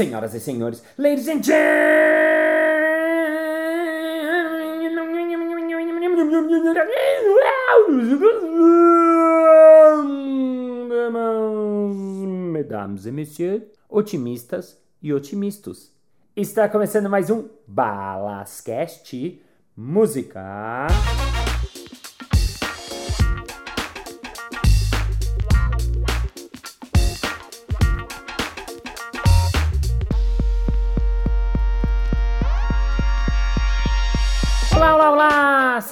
Senhoras e senhores, ladies and gentlemen, mesdames e messieurs, otimistas e otimistas. Está começando mais um Balascast Música.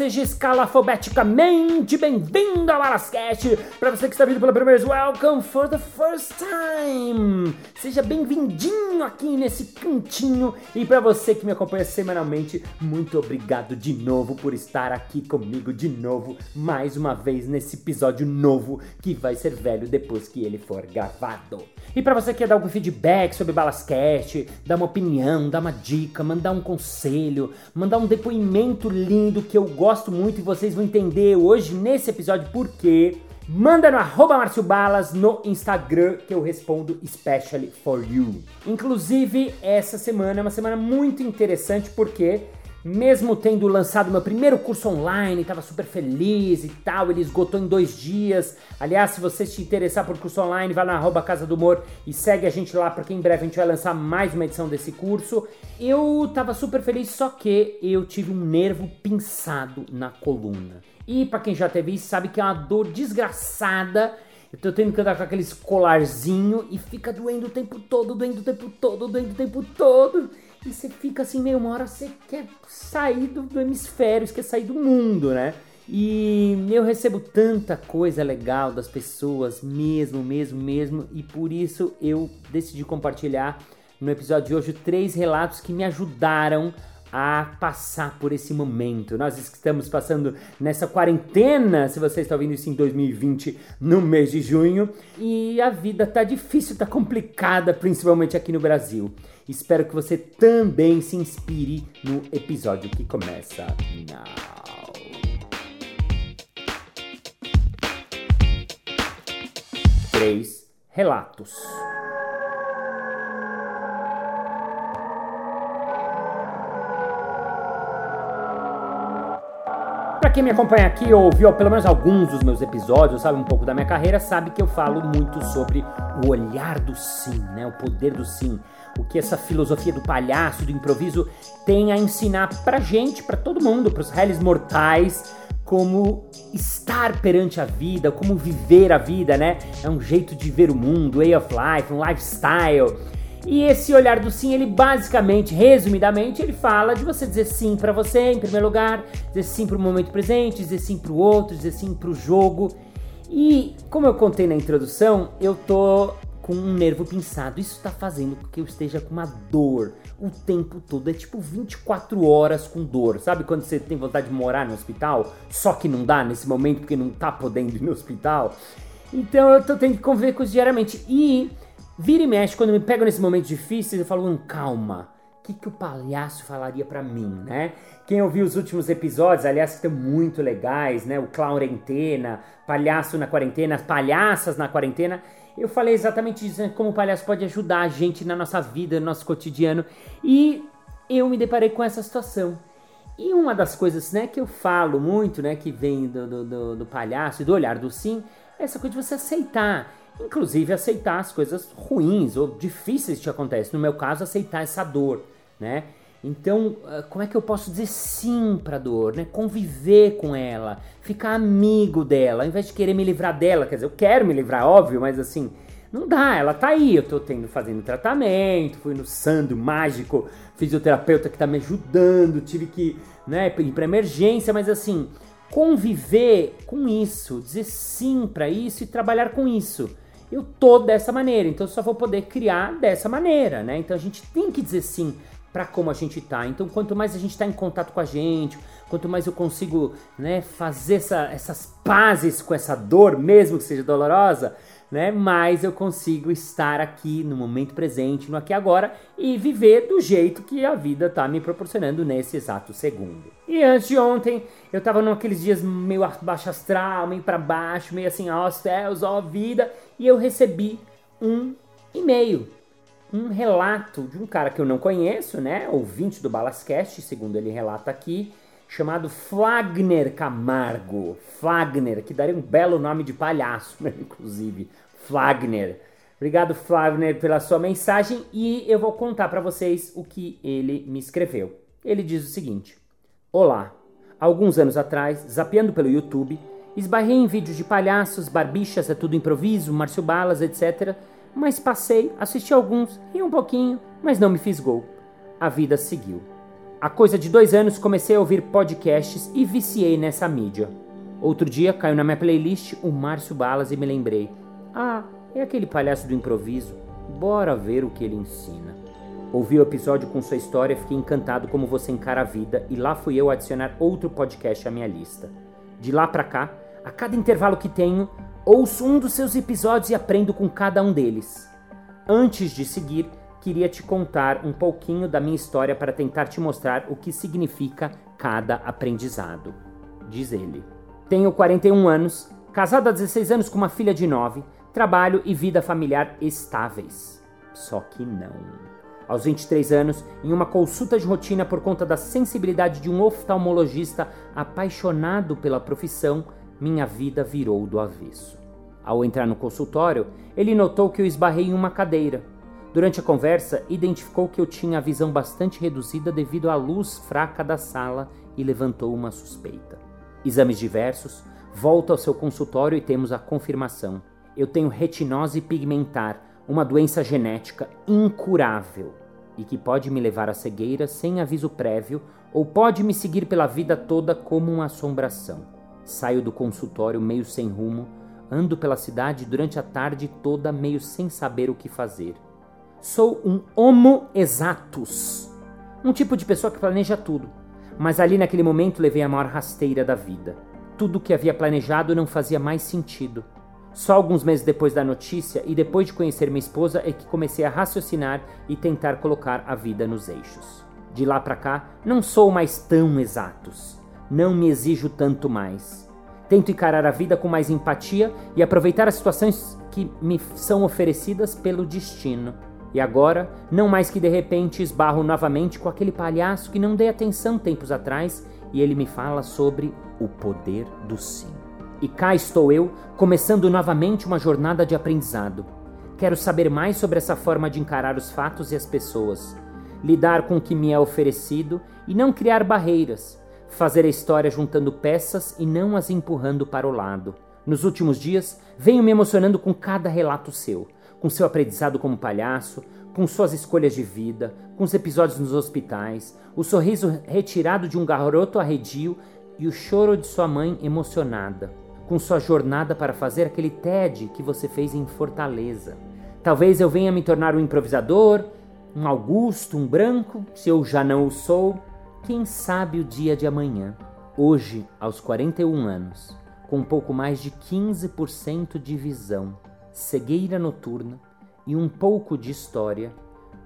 Seja escalafobeticamente bem-vindo ao Alascast! Para você que está vindo pela primeira vez, welcome for the first time! Seja bem-vindinho aqui nesse cantinho e para você que me acompanha semanalmente, muito obrigado de novo por estar aqui comigo de novo, mais uma vez nesse episódio novo que vai ser velho depois que ele for gravado. E para você que quer dar algum feedback sobre Balascast, dar uma opinião, dar uma dica, mandar um conselho, mandar um depoimento lindo que eu gosto muito e vocês vão entender hoje nesse episódio por quê. Manda no arroba Balas no Instagram que eu respondo especially for you. Inclusive, essa semana é uma semana muito interessante porque mesmo tendo lançado meu primeiro curso online, estava super feliz e tal, ele esgotou em dois dias. Aliás, se você se interessar por curso online, vai na arroba Casa do Humor e segue a gente lá, porque em breve a gente vai lançar mais uma edição desse curso. Eu estava super feliz, só que eu tive um nervo pinçado na coluna. E para quem já teve isso, sabe que é uma dor desgraçada. Eu tô tendo que andar com aqueles colarzinho e fica doendo o tempo todo, doendo o tempo todo, doendo o tempo todo. E você fica assim, meio uma hora você quer sair do, do hemisfério, você quer sair do mundo, né? E eu recebo tanta coisa legal das pessoas, mesmo, mesmo, mesmo, e por isso eu decidi compartilhar no episódio de hoje três relatos que me ajudaram a passar por esse momento. Nós estamos passando nessa quarentena, se você está ouvindo isso em 2020, no mês de junho, e a vida tá difícil, tá complicada, principalmente aqui no Brasil. Espero que você também se inspire no episódio que começa now. Três relatos. Para quem me acompanha aqui ou ouviu pelo menos alguns dos meus episódios, sabe um pouco da minha carreira, sabe que eu falo muito sobre o olhar do sim, né? O poder do sim. O que essa filosofia do palhaço, do improviso tem a ensinar pra gente, pra todo mundo, pros réis mortais, como estar perante a vida, como viver a vida, né? É um jeito de ver o mundo, way of life, um lifestyle. E esse olhar do sim, ele basicamente, resumidamente, ele fala de você dizer sim para você em primeiro lugar, dizer sim para o momento presente, dizer sim para o outro, dizer sim para o jogo. E como eu contei na introdução, eu tô com um nervo pinçado. Isso tá fazendo com que eu esteja com uma dor o tempo todo. É tipo 24 horas com dor. Sabe quando você tem vontade de morar no hospital, só que não dá nesse momento porque não tá podendo ir no hospital? Então eu tô tendo que conviver com isso diariamente. E Vira e mexe, quando me pego nesse momento difícil, eu falo, hum, calma. O que, que o palhaço falaria para mim, né? Quem ouviu os últimos episódios, aliás, que estão muito legais, né? O Quarentena, Palhaço na Quarentena, as Palhaças na Quarentena. Eu falei exatamente isso, né? como o palhaço pode ajudar a gente na nossa vida, no nosso cotidiano. E eu me deparei com essa situação. E uma das coisas né, que eu falo muito, né, que vem do, do, do palhaço e do olhar do sim, é essa coisa de você aceitar inclusive aceitar as coisas ruins ou difíceis que te acontecem. No meu caso, aceitar essa dor, né? Então, ah, como é que eu posso dizer sim para a dor, né? Conviver com ela, ficar amigo dela, ao invés de querer me livrar dela, quer dizer, eu quero me livrar, óbvio, mas assim, não dá, ela tá aí, eu tô tendo fazendo tratamento, fui no Sando mágico, fisioterapeuta que tá me ajudando, tive que, né, ir para emergência, mas assim, conviver com isso, dizer sim para isso e trabalhar com isso eu tô dessa maneira, então eu só vou poder criar dessa maneira, né? Então a gente tem que dizer sim para como a gente tá. Então quanto mais a gente está em contato com a gente, quanto mais eu consigo, né, fazer essa, essas pazes com essa dor, mesmo que seja dolorosa, né, mais eu consigo estar aqui no momento presente, no aqui e agora e viver do jeito que a vida tá me proporcionando nesse exato segundo. E antes de ontem, eu tava naqueles dias meio baixo astral, meio para baixo, meio assim, ó céus, ó vida, e eu recebi um e-mail um relato de um cara que eu não conheço, né? Ouvinte do Balascast, segundo ele relata aqui, chamado Flagner Camargo. Flagner, que daria um belo nome de palhaço, né? inclusive. Flagner. Obrigado, Flagner, pela sua mensagem e eu vou contar para vocês o que ele me escreveu. Ele diz o seguinte: Olá, alguns anos atrás, zapeando pelo YouTube, esbarrei em vídeos de palhaços, barbichas, é tudo improviso, Márcio Balas, etc. Mas passei, assisti alguns, ri um pouquinho, mas não me fisgou. A vida seguiu. Há coisa de dois anos comecei a ouvir podcasts e viciei nessa mídia. Outro dia caiu na minha playlist o Márcio Balas e me lembrei: Ah, é aquele palhaço do improviso. Bora ver o que ele ensina. Ouvi o episódio com sua história, fiquei encantado como você encara a vida e lá fui eu adicionar outro podcast à minha lista. De lá para cá, a cada intervalo que tenho, ouço um dos seus episódios e aprendo com cada um deles. Antes de seguir, queria te contar um pouquinho da minha história para tentar te mostrar o que significa cada aprendizado. Diz ele: Tenho 41 anos, casado há 16 anos com uma filha de 9, trabalho e vida familiar estáveis. Só que não. Aos 23 anos, em uma consulta de rotina por conta da sensibilidade de um oftalmologista apaixonado pela profissão, minha vida virou do avesso. Ao entrar no consultório, ele notou que eu esbarrei em uma cadeira. Durante a conversa, identificou que eu tinha a visão bastante reduzida devido à luz fraca da sala e levantou uma suspeita. Exames diversos, volta ao seu consultório e temos a confirmação. Eu tenho retinose pigmentar, uma doença genética incurável e que pode me levar à cegueira sem aviso prévio ou pode me seguir pela vida toda como uma assombração. Saio do consultório meio sem rumo, ando pela cidade durante a tarde toda meio sem saber o que fazer. Sou um homo exatus, um tipo de pessoa que planeja tudo, mas ali naquele momento levei a maior rasteira da vida. Tudo o que havia planejado não fazia mais sentido. Só alguns meses depois da notícia e depois de conhecer minha esposa é que comecei a raciocinar e tentar colocar a vida nos eixos. De lá para cá, não sou mais tão exatos. Não me exijo tanto mais. Tento encarar a vida com mais empatia e aproveitar as situações que me são oferecidas pelo destino. E agora, não mais que de repente esbarro novamente com aquele palhaço que não dei atenção tempos atrás e ele me fala sobre o poder do sim. E cá estou eu, começando novamente uma jornada de aprendizado. Quero saber mais sobre essa forma de encarar os fatos e as pessoas, lidar com o que me é oferecido e não criar barreiras, fazer a história juntando peças e não as empurrando para o lado. Nos últimos dias, venho me emocionando com cada relato seu, com seu aprendizado como palhaço, com suas escolhas de vida, com os episódios nos hospitais, o sorriso retirado de um garoto arredio e o choro de sua mãe emocionada com sua jornada para fazer aquele TED que você fez em Fortaleza. Talvez eu venha me tornar um improvisador, um Augusto, um branco, se eu já não o sou. Quem sabe o dia de amanhã? Hoje, aos 41 anos, com pouco mais de 15% de visão, cegueira noturna e um pouco de história,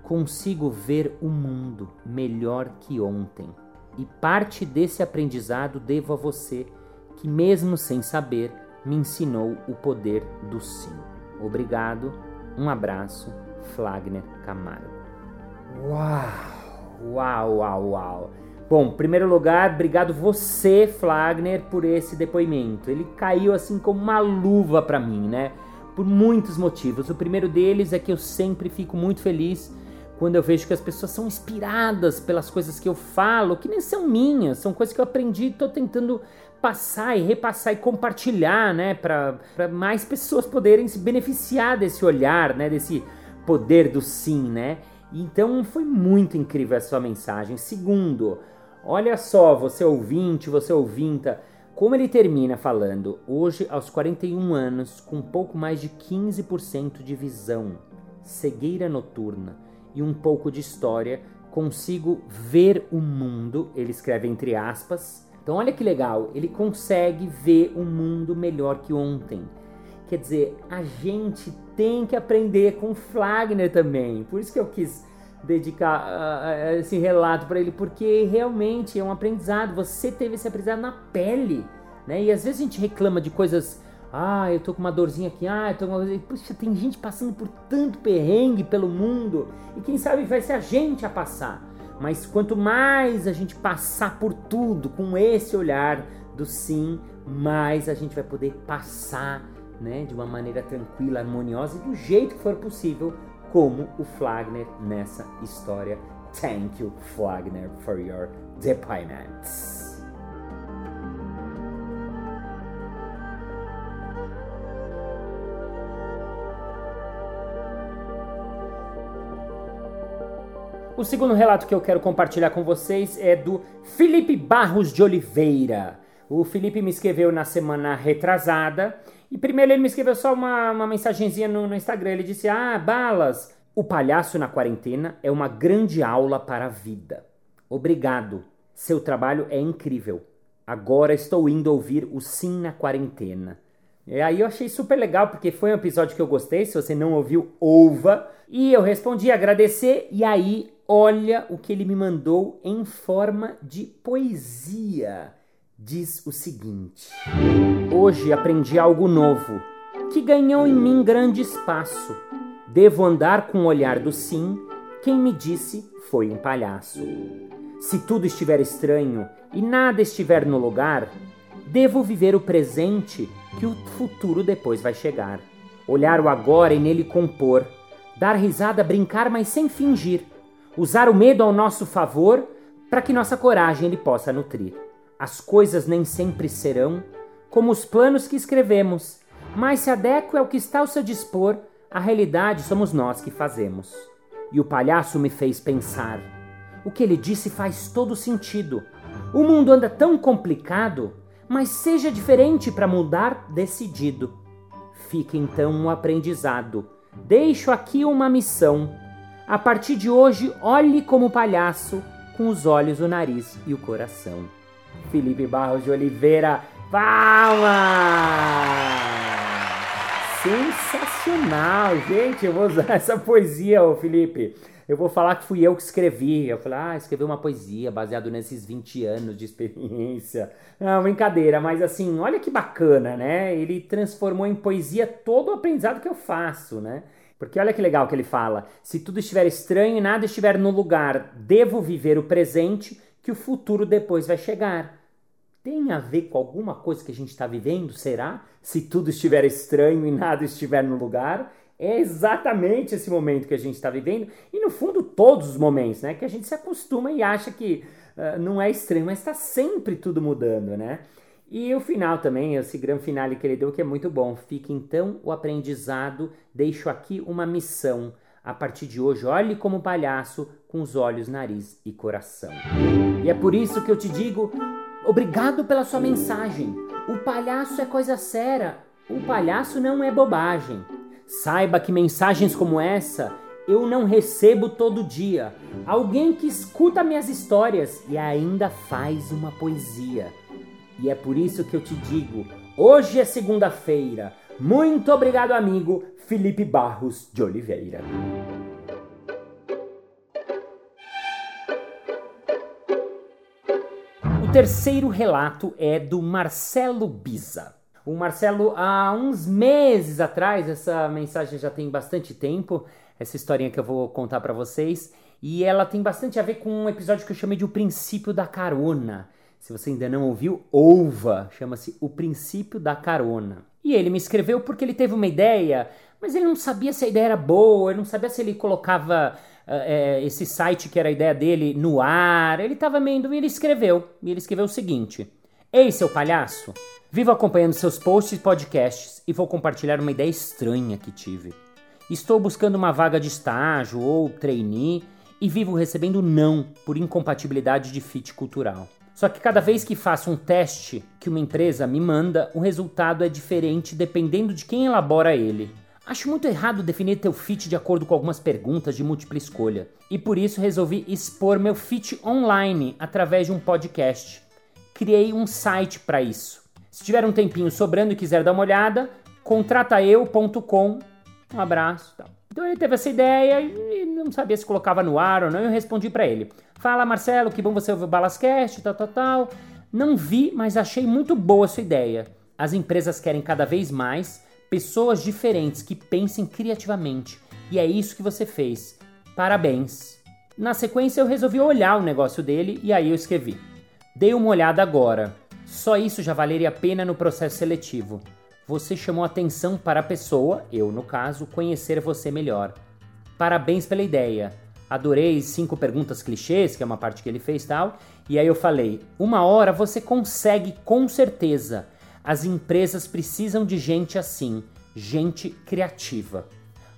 consigo ver o mundo melhor que ontem. E parte desse aprendizado devo a você que, mesmo sem saber, me ensinou o poder do sim. Obrigado, um abraço, Flagner Camargo. Uau, uau, uau, uau. Bom, em primeiro lugar, obrigado você, Flagner, por esse depoimento. Ele caiu assim como uma luva para mim, né? Por muitos motivos. O primeiro deles é que eu sempre fico muito feliz quando eu vejo que as pessoas são inspiradas pelas coisas que eu falo, que nem são minhas, são coisas que eu aprendi e estou tentando passar e repassar e compartilhar, né, para mais pessoas poderem se beneficiar desse olhar, né, desse poder do sim, né? Então foi muito incrível a sua mensagem. Segundo, olha só, você ouvinte, você ouvinta, como ele termina falando, hoje aos 41 anos, com pouco mais de 15% de visão, cegueira noturna e um pouco de história, consigo ver o mundo, ele escreve entre aspas, então olha que legal, ele consegue ver um mundo melhor que ontem. Quer dizer, a gente tem que aprender com Flagner também. Por isso que eu quis dedicar uh, esse relato para ele, porque realmente é um aprendizado. Você teve esse aprendizado na pele, né? E às vezes a gente reclama de coisas Ah, eu tô com uma dorzinha aqui. Ah, eu tô com uma... Puxa, tem gente passando por tanto perrengue pelo mundo. E quem sabe vai ser a gente a passar. Mas quanto mais a gente passar por tudo com esse olhar do sim, mais a gente vai poder passar né, de uma maneira tranquila, harmoniosa e do jeito que for possível, como o Flagner nessa história. Thank you, Flagner, for your depoiments. O segundo relato que eu quero compartilhar com vocês é do Felipe Barros de Oliveira. O Felipe me escreveu na semana retrasada e primeiro ele me escreveu só uma, uma mensagenzinha no, no Instagram. Ele disse: Ah, Balas, o palhaço na quarentena é uma grande aula para a vida. Obrigado. Seu trabalho é incrível. Agora estou indo ouvir o Sim na Quarentena. E aí eu achei super legal, porque foi um episódio que eu gostei. Se você não ouviu, ouva. E eu respondi agradecer, e aí Olha o que ele me mandou em forma de poesia. Diz o seguinte: Hoje aprendi algo novo que ganhou em mim grande espaço. Devo andar com o olhar do sim. Quem me disse foi um palhaço. Se tudo estiver estranho e nada estiver no lugar, devo viver o presente que o futuro depois vai chegar. Olhar o agora e nele compor, dar risada, brincar, mas sem fingir usar o medo ao nosso favor para que nossa coragem ele possa nutrir. As coisas nem sempre serão como os planos que escrevemos, mas se adequa ao que está ao seu dispor, a realidade somos nós que fazemos. E o palhaço me fez pensar. O que ele disse faz todo sentido. O mundo anda tão complicado, mas seja diferente para mudar decidido. Fica então um aprendizado. Deixo aqui uma missão a partir de hoje, olhe como palhaço, com os olhos, o nariz e o coração. Felipe Barros de Oliveira, palmas! Sensacional, gente! Eu vou usar essa poesia, ô Felipe. Eu vou falar que fui eu que escrevi. Eu falei, ah, escrevi uma poesia baseado nesses 20 anos de experiência. Não, brincadeira, mas assim, olha que bacana, né? Ele transformou em poesia todo o aprendizado que eu faço, né? Porque olha que legal que ele fala: se tudo estiver estranho e nada estiver no lugar, devo viver o presente, que o futuro depois vai chegar. Tem a ver com alguma coisa que a gente está vivendo? Será? Se tudo estiver estranho e nada estiver no lugar, é exatamente esse momento que a gente está vivendo. E no fundo, todos os momentos, né? Que a gente se acostuma e acha que uh, não é estranho, mas está sempre tudo mudando, né? E o final também, esse grande finale que ele deu, que é muito bom. Fica então o aprendizado, deixo aqui uma missão. A partir de hoje, olhe como palhaço com os olhos, nariz e coração. E é por isso que eu te digo: obrigado pela sua mensagem. O palhaço é coisa séria. O palhaço não é bobagem. Saiba que mensagens como essa eu não recebo todo dia. Alguém que escuta minhas histórias e ainda faz uma poesia. E é por isso que eu te digo: hoje é segunda-feira. Muito obrigado, amigo Felipe Barros de Oliveira. O terceiro relato é do Marcelo Biza. O Marcelo, há uns meses atrás, essa mensagem já tem bastante tempo, essa historinha que eu vou contar para vocês, e ela tem bastante a ver com um episódio que eu chamei de O Princípio da Carona. Se você ainda não ouviu, ouva. Chama-se O Princípio da Carona. E ele me escreveu porque ele teve uma ideia, mas ele não sabia se a ideia era boa, ele não sabia se ele colocava uh, esse site que era a ideia dele no ar. Ele estava meio. E ele escreveu. E ele escreveu o seguinte: Ei, seu palhaço! Vivo acompanhando seus posts e podcasts e vou compartilhar uma ideia estranha que tive. Estou buscando uma vaga de estágio ou trainee e vivo recebendo não por incompatibilidade de fit cultural. Só que cada vez que faço um teste que uma empresa me manda, o resultado é diferente dependendo de quem elabora ele. Acho muito errado definir teu fit de acordo com algumas perguntas de múltipla escolha, e por isso resolvi expor meu fit online através de um podcast. Criei um site para isso. Se tiver um tempinho sobrando e quiser dar uma olhada, contrataeu.com. Um abraço. Tá. Então ele teve essa ideia e não sabia se colocava no ar ou não, eu respondi para ele. Fala, Marcelo, que bom você ouvir o Balascast, tal, tal, tal. Não vi, mas achei muito boa a sua ideia. As empresas querem cada vez mais pessoas diferentes que pensem criativamente. E é isso que você fez. Parabéns. Na sequência, eu resolvi olhar o negócio dele e aí eu escrevi: Dei uma olhada agora. Só isso já valeria a pena no processo seletivo. Você chamou atenção para a pessoa, eu no caso, conhecer você melhor. Parabéns pela ideia. Adorei cinco perguntas clichês, que é uma parte que ele fez tal. E aí eu falei: uma hora você consegue com certeza. As empresas precisam de gente assim, gente criativa.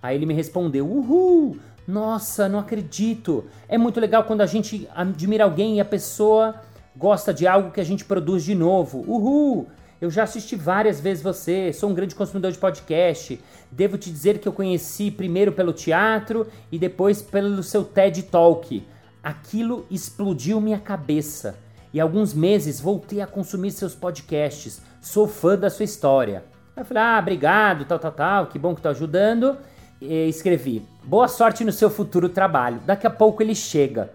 Aí ele me respondeu: Uhul! Nossa, não acredito! É muito legal quando a gente admira alguém e a pessoa gosta de algo que a gente produz de novo. Uhul! Eu já assisti várias vezes você, sou um grande consumidor de podcast. Devo te dizer que eu conheci primeiro pelo teatro e depois pelo seu TED Talk. Aquilo explodiu minha cabeça. E alguns meses voltei a consumir seus podcasts. Sou fã da sua história. Eu falei, ah, obrigado, tal, tal, tal, que bom que tá ajudando. E escrevi, boa sorte no seu futuro trabalho. Daqui a pouco ele chega.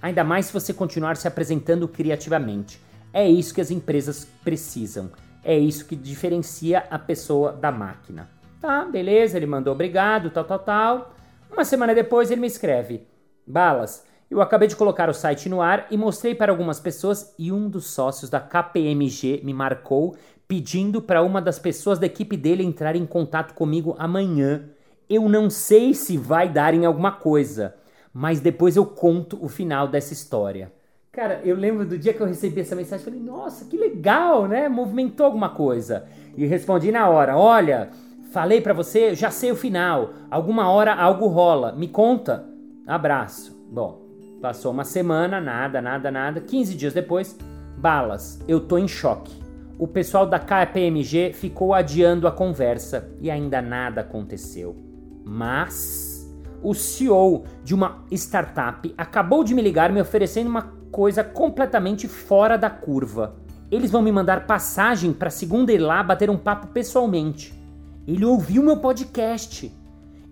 Ainda mais se você continuar se apresentando criativamente. É isso que as empresas precisam. É isso que diferencia a pessoa da máquina. Tá, beleza, ele mandou obrigado, tal, tal, tal. Uma semana depois ele me escreve: Balas, eu acabei de colocar o site no ar e mostrei para algumas pessoas e um dos sócios da KPMG me marcou pedindo para uma das pessoas da equipe dele entrar em contato comigo amanhã. Eu não sei se vai dar em alguma coisa, mas depois eu conto o final dessa história. Cara, eu lembro do dia que eu recebi essa mensagem, falei, nossa, que legal, né? Movimentou alguma coisa. E respondi na hora, olha, falei para você, já sei o final. Alguma hora algo rola. Me conta. Abraço. Bom, passou uma semana, nada, nada, nada. 15 dias depois, balas. Eu tô em choque. O pessoal da KPMG ficou adiando a conversa e ainda nada aconteceu. Mas o CEO de uma startup acabou de me ligar me oferecendo uma coisa completamente fora da curva. Eles vão me mandar passagem para segunda ir lá bater um papo pessoalmente. Ele ouviu meu podcast.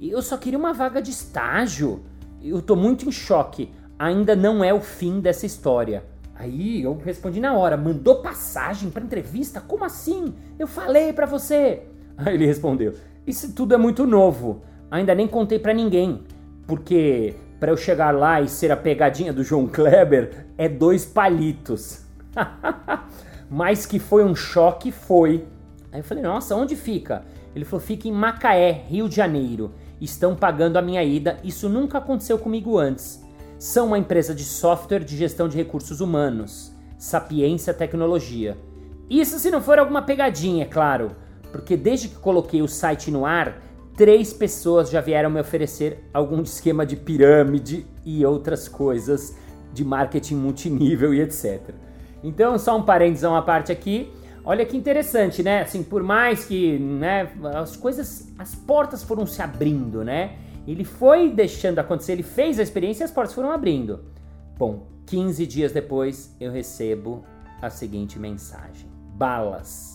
Eu só queria uma vaga de estágio. Eu tô muito em choque. Ainda não é o fim dessa história. Aí eu respondi na hora: mandou passagem para entrevista? Como assim? Eu falei para você. Aí ele respondeu: Isso tudo é muito novo. Ainda nem contei para ninguém. Porque para eu chegar lá e ser a pegadinha do João Kleber é dois palitos. Mas que foi um choque, foi. Aí eu falei, nossa, onde fica? Ele falou, fica em Macaé, Rio de Janeiro. Estão pagando a minha ida, isso nunca aconteceu comigo antes. São uma empresa de software de gestão de recursos humanos. Sapiência Tecnologia. Isso se não for alguma pegadinha, é claro. Porque desde que coloquei o site no ar, três pessoas já vieram me oferecer algum esquema de pirâmide e outras coisas de marketing multinível e etc. Então, só um parênteses à parte aqui. Olha que interessante, né? Assim, por mais que, né, as coisas, as portas foram se abrindo, né? Ele foi deixando acontecer, ele fez a experiência e as portas foram abrindo. Bom, 15 dias depois eu recebo a seguinte mensagem: Balas,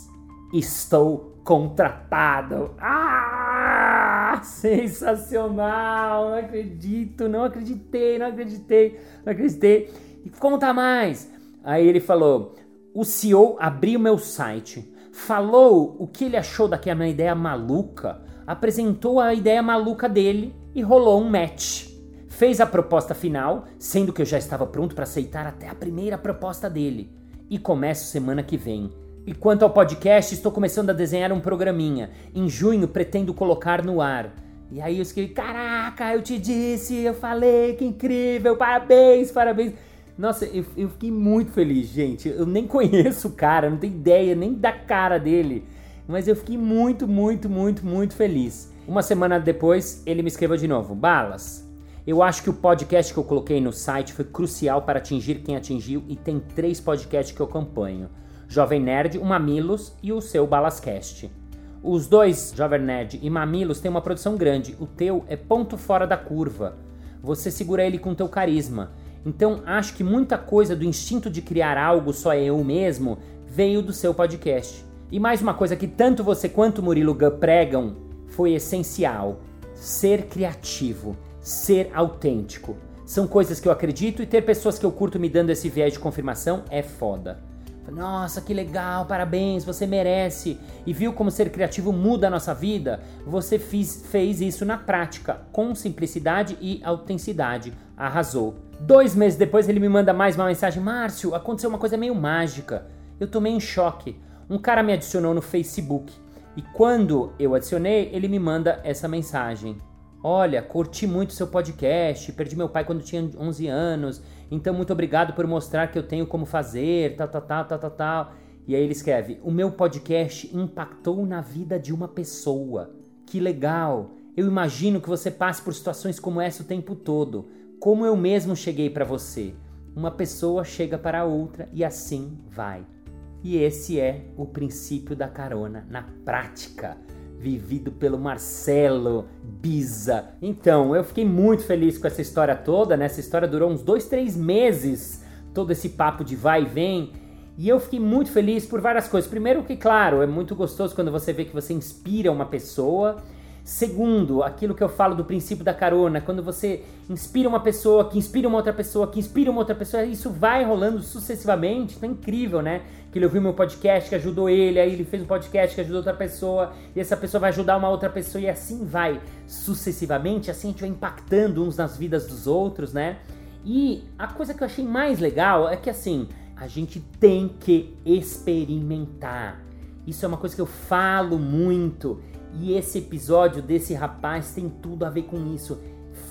estou contratado. Ah, sensacional! Não acredito, não acreditei, não acreditei, não acreditei. E conta mais. Aí ele falou: o CEO abriu meu site, falou o que ele achou daquela ideia maluca, apresentou a ideia maluca dele e rolou um match. Fez a proposta final, sendo que eu já estava pronto para aceitar até a primeira proposta dele. E começo semana que vem e quanto ao podcast, estou começando a desenhar um programinha. Em junho pretendo colocar no ar. E aí eu escrevi: Caraca, eu te disse, eu falei, que incrível, parabéns, parabéns. Nossa, eu, eu fiquei muito feliz, gente. Eu nem conheço o cara, não tenho ideia nem da cara dele. Mas eu fiquei muito, muito, muito, muito feliz. Uma semana depois, ele me escreveu de novo: Balas, eu acho que o podcast que eu coloquei no site foi crucial para atingir quem atingiu e tem três podcasts que eu acompanho. Jovem Nerd, o Mamilos e o seu Balascast. Os dois, Jovem Nerd e Mamilos, têm uma produção grande. O teu é ponto fora da curva. Você segura ele com teu carisma. Então acho que muita coisa do instinto de criar algo só é eu mesmo veio do seu podcast. E mais uma coisa que tanto você quanto Murilo Gun pregam foi essencial: ser criativo, ser autêntico. São coisas que eu acredito e ter pessoas que eu curto me dando esse viés de confirmação é foda. Nossa, que legal, parabéns, você merece. E viu como ser criativo muda a nossa vida? Você fiz, fez isso na prática, com simplicidade e autenticidade. Arrasou. Dois meses depois ele me manda mais uma mensagem: Márcio, aconteceu uma coisa meio mágica. Eu tomei um choque. Um cara me adicionou no Facebook. E quando eu adicionei, ele me manda essa mensagem. Olha, curti muito seu podcast, perdi meu pai quando tinha 11 anos, então muito obrigado por mostrar que eu tenho como fazer, tal, tal, tal, tal, tal, tal. E aí ele escreve: O meu podcast impactou na vida de uma pessoa. Que legal! Eu imagino que você passe por situações como essa o tempo todo. Como eu mesmo cheguei para você. Uma pessoa chega para outra e assim vai. E esse é o princípio da carona na prática vivido pelo Marcelo Biza. Então, eu fiquei muito feliz com essa história toda, né? Essa história durou uns dois, três meses, todo esse papo de vai e vem. E eu fiquei muito feliz por várias coisas. Primeiro que, claro, é muito gostoso quando você vê que você inspira uma pessoa Segundo, aquilo que eu falo do princípio da carona, quando você inspira uma pessoa, que inspira uma outra pessoa, que inspira uma outra pessoa, isso vai rolando sucessivamente, então é incrível, né? Que ele ouviu meu podcast que ajudou ele, aí ele fez um podcast que ajudou outra pessoa, e essa pessoa vai ajudar uma outra pessoa, e assim vai sucessivamente, assim a gente vai impactando uns nas vidas dos outros, né? E a coisa que eu achei mais legal é que assim, a gente tem que experimentar. Isso é uma coisa que eu falo muito. E esse episódio desse rapaz tem tudo a ver com isso.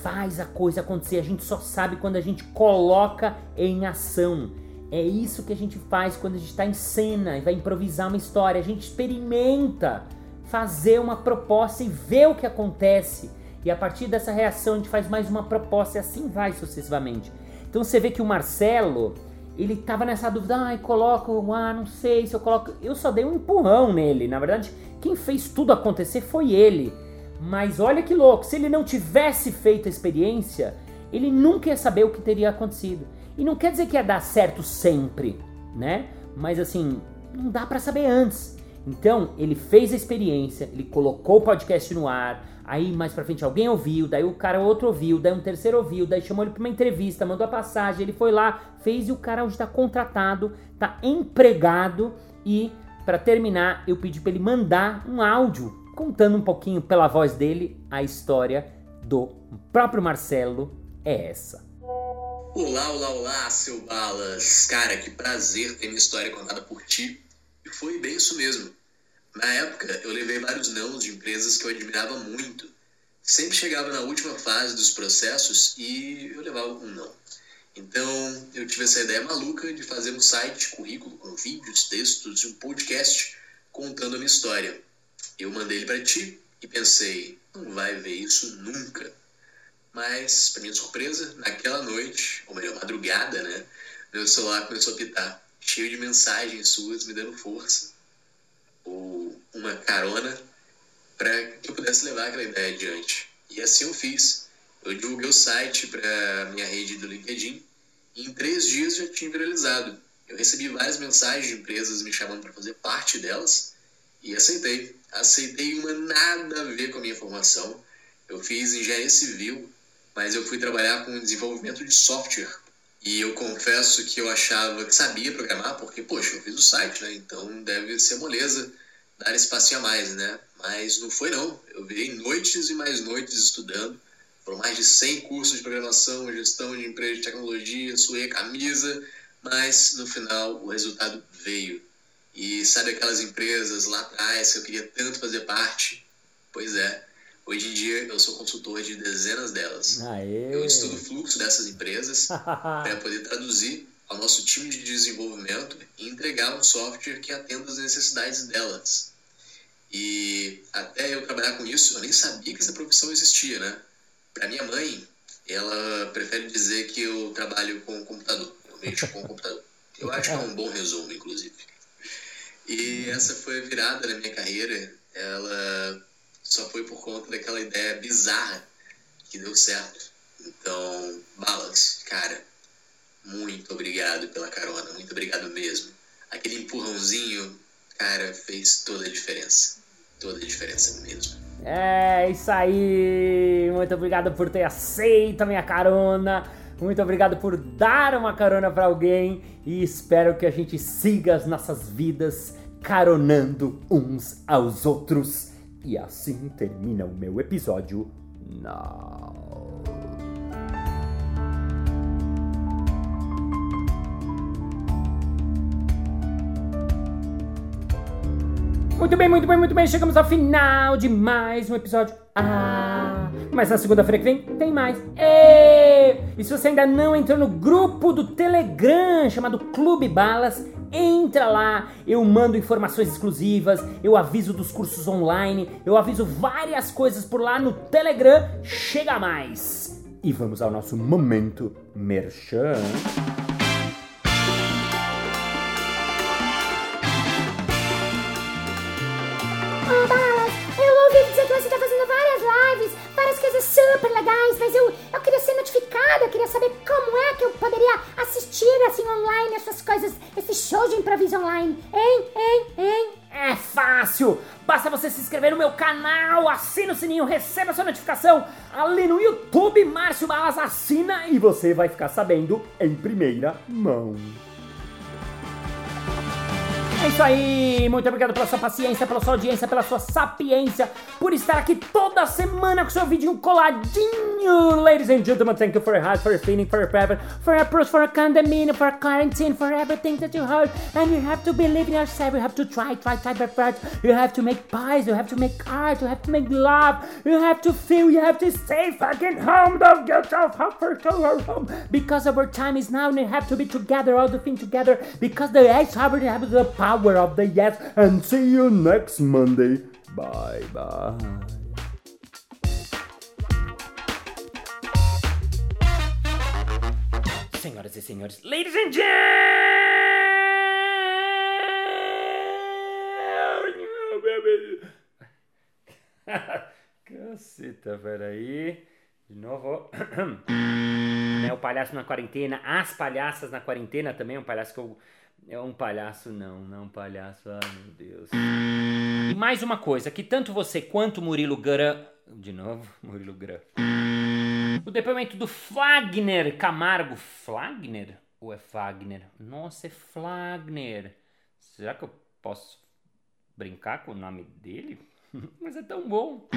Faz a coisa acontecer. A gente só sabe quando a gente coloca em ação. É isso que a gente faz quando a gente está em cena e vai improvisar uma história. A gente experimenta fazer uma proposta e ver o que acontece. E a partir dessa reação a gente faz mais uma proposta e assim vai sucessivamente. Então você vê que o Marcelo, ele tava nessa dúvida, ai, coloco, ah, não sei se eu coloco. Eu só dei um empurrão nele. Na verdade, quem fez tudo acontecer foi ele. Mas olha que louco, se ele não tivesse feito a experiência, ele nunca ia saber o que teria acontecido. E não quer dizer que ia dar certo sempre, né? Mas assim, não dá para saber antes. Então, ele fez a experiência, ele colocou o podcast no ar, aí mais pra frente alguém ouviu, daí o cara outro ouviu, daí um terceiro ouviu, daí chamou ele pra uma entrevista, mandou a passagem, ele foi lá, fez e o cara hoje tá contratado, tá empregado e para terminar, eu pedi para ele mandar um áudio contando um pouquinho pela voz dele a história do próprio Marcelo. É essa. Olá, olá, olá, seu Balas. Cara, que prazer ter minha história contada por ti. E foi bem isso mesmo. Na época, eu levei vários nãos de empresas que eu admirava muito. Sempre chegava na última fase dos processos e eu levava um não. Então, eu tive essa ideia maluca de fazer um site, currículo com vídeos, textos e um podcast contando a minha história. Eu mandei ele para ti e pensei, não vai ver isso nunca. Mas, para minha surpresa, naquela noite, ou melhor, madrugada, né, meu celular começou a pitar, cheio de mensagens suas me dando força ou uma carona para que eu pudesse levar aquela ideia adiante. E assim eu fiz. Eu divulguei o site para minha rede do LinkedIn e em três dias já tinha viralizado. Eu recebi várias mensagens de empresas me chamando para fazer parte delas e aceitei. Aceitei uma nada a ver com a minha formação. Eu fiz engenharia civil, mas eu fui trabalhar com desenvolvimento de software. E eu confesso que eu achava que sabia programar, porque, poxa, eu fiz o site, né? Então deve ser moleza dar espaço a mais, né? Mas não foi não. Eu virei noites e mais noites estudando foram mais de 100 cursos de programação, gestão de empresa de tecnologia, suei camisa, mas no final o resultado veio. E sabe aquelas empresas lá atrás que eu queria tanto fazer parte? Pois é, hoje em dia eu sou consultor de dezenas delas. Aê. Eu estudo o fluxo dessas empresas para poder traduzir ao nosso time de desenvolvimento e entregar um software que atenda às necessidades delas. E até eu trabalhar com isso, eu nem sabia que essa profissão existia, né? Para minha mãe, ela prefere dizer que eu trabalho com o computador, eu mexo com o computador. Eu acho que é um bom resumo, inclusive. E essa foi a virada na minha carreira. Ela só foi por conta daquela ideia bizarra que deu certo. Então, Balas, cara, muito obrigado pela carona, muito obrigado mesmo. Aquele empurrãozinho, cara, fez toda a diferença. Toda a diferença mesmo. É isso aí! Muito obrigado por ter aceito a minha carona. Muito obrigado por dar uma carona para alguém e espero que a gente siga as nossas vidas caronando uns aos outros. E assim termina o meu episódio now. Muito bem, muito bem, muito bem. Chegamos ao final de mais um episódio. Ah, mas na segunda-feira que vem tem mais. E, e se você ainda não entrou no grupo do Telegram chamado Clube Balas, entra lá. Eu mando informações exclusivas, eu aviso dos cursos online, eu aviso várias coisas por lá no Telegram. Chega mais. E vamos ao nosso momento merchan. Notificada, eu queria saber como é que eu poderia assistir assim online essas coisas, esse show de improviso online. Hein, hein, hein? É fácil! Basta você se inscrever no meu canal, assina o sininho, receba sua notificação ali no YouTube, Márcio Balas assina e você vai ficar sabendo em primeira mão. É isso aí, muito obrigado pela sua paciência, pela sua audiência, pela sua sapiência, por estar aqui toda semana com seu vídeo coladinho. Ladies and gentlemen, thank you for your heart, for your feeling, for your private, for your pros, for your condominium, for your quarantine, for everything that you heard. And you have to believe in yourself, you have to try, try, try, try, try. You have to make pies, you have to make art, you have to make love, you have to feel, you have to stay fucking home, don't get yourself up for home. Because our time is now and you have to be together, all the thing together, because the ice harbor have the power power of the yes and see you next Monday. Bye bye. Senhoras e senhores, ladies and gentlemen! Caceta, peraí. De novo. É o palhaço na quarentena, as palhaças na quarentena também, um palhaço que eu é um palhaço, não, não um palhaço, ai meu Deus. E mais uma coisa, que tanto você quanto Murilo Gura. De novo, Murilo Gura. O depoimento do Flagner Camargo. Flagner? Ou é Fagner? Nossa, é Flagner. Será que eu posso brincar com o nome dele? Mas é tão bom.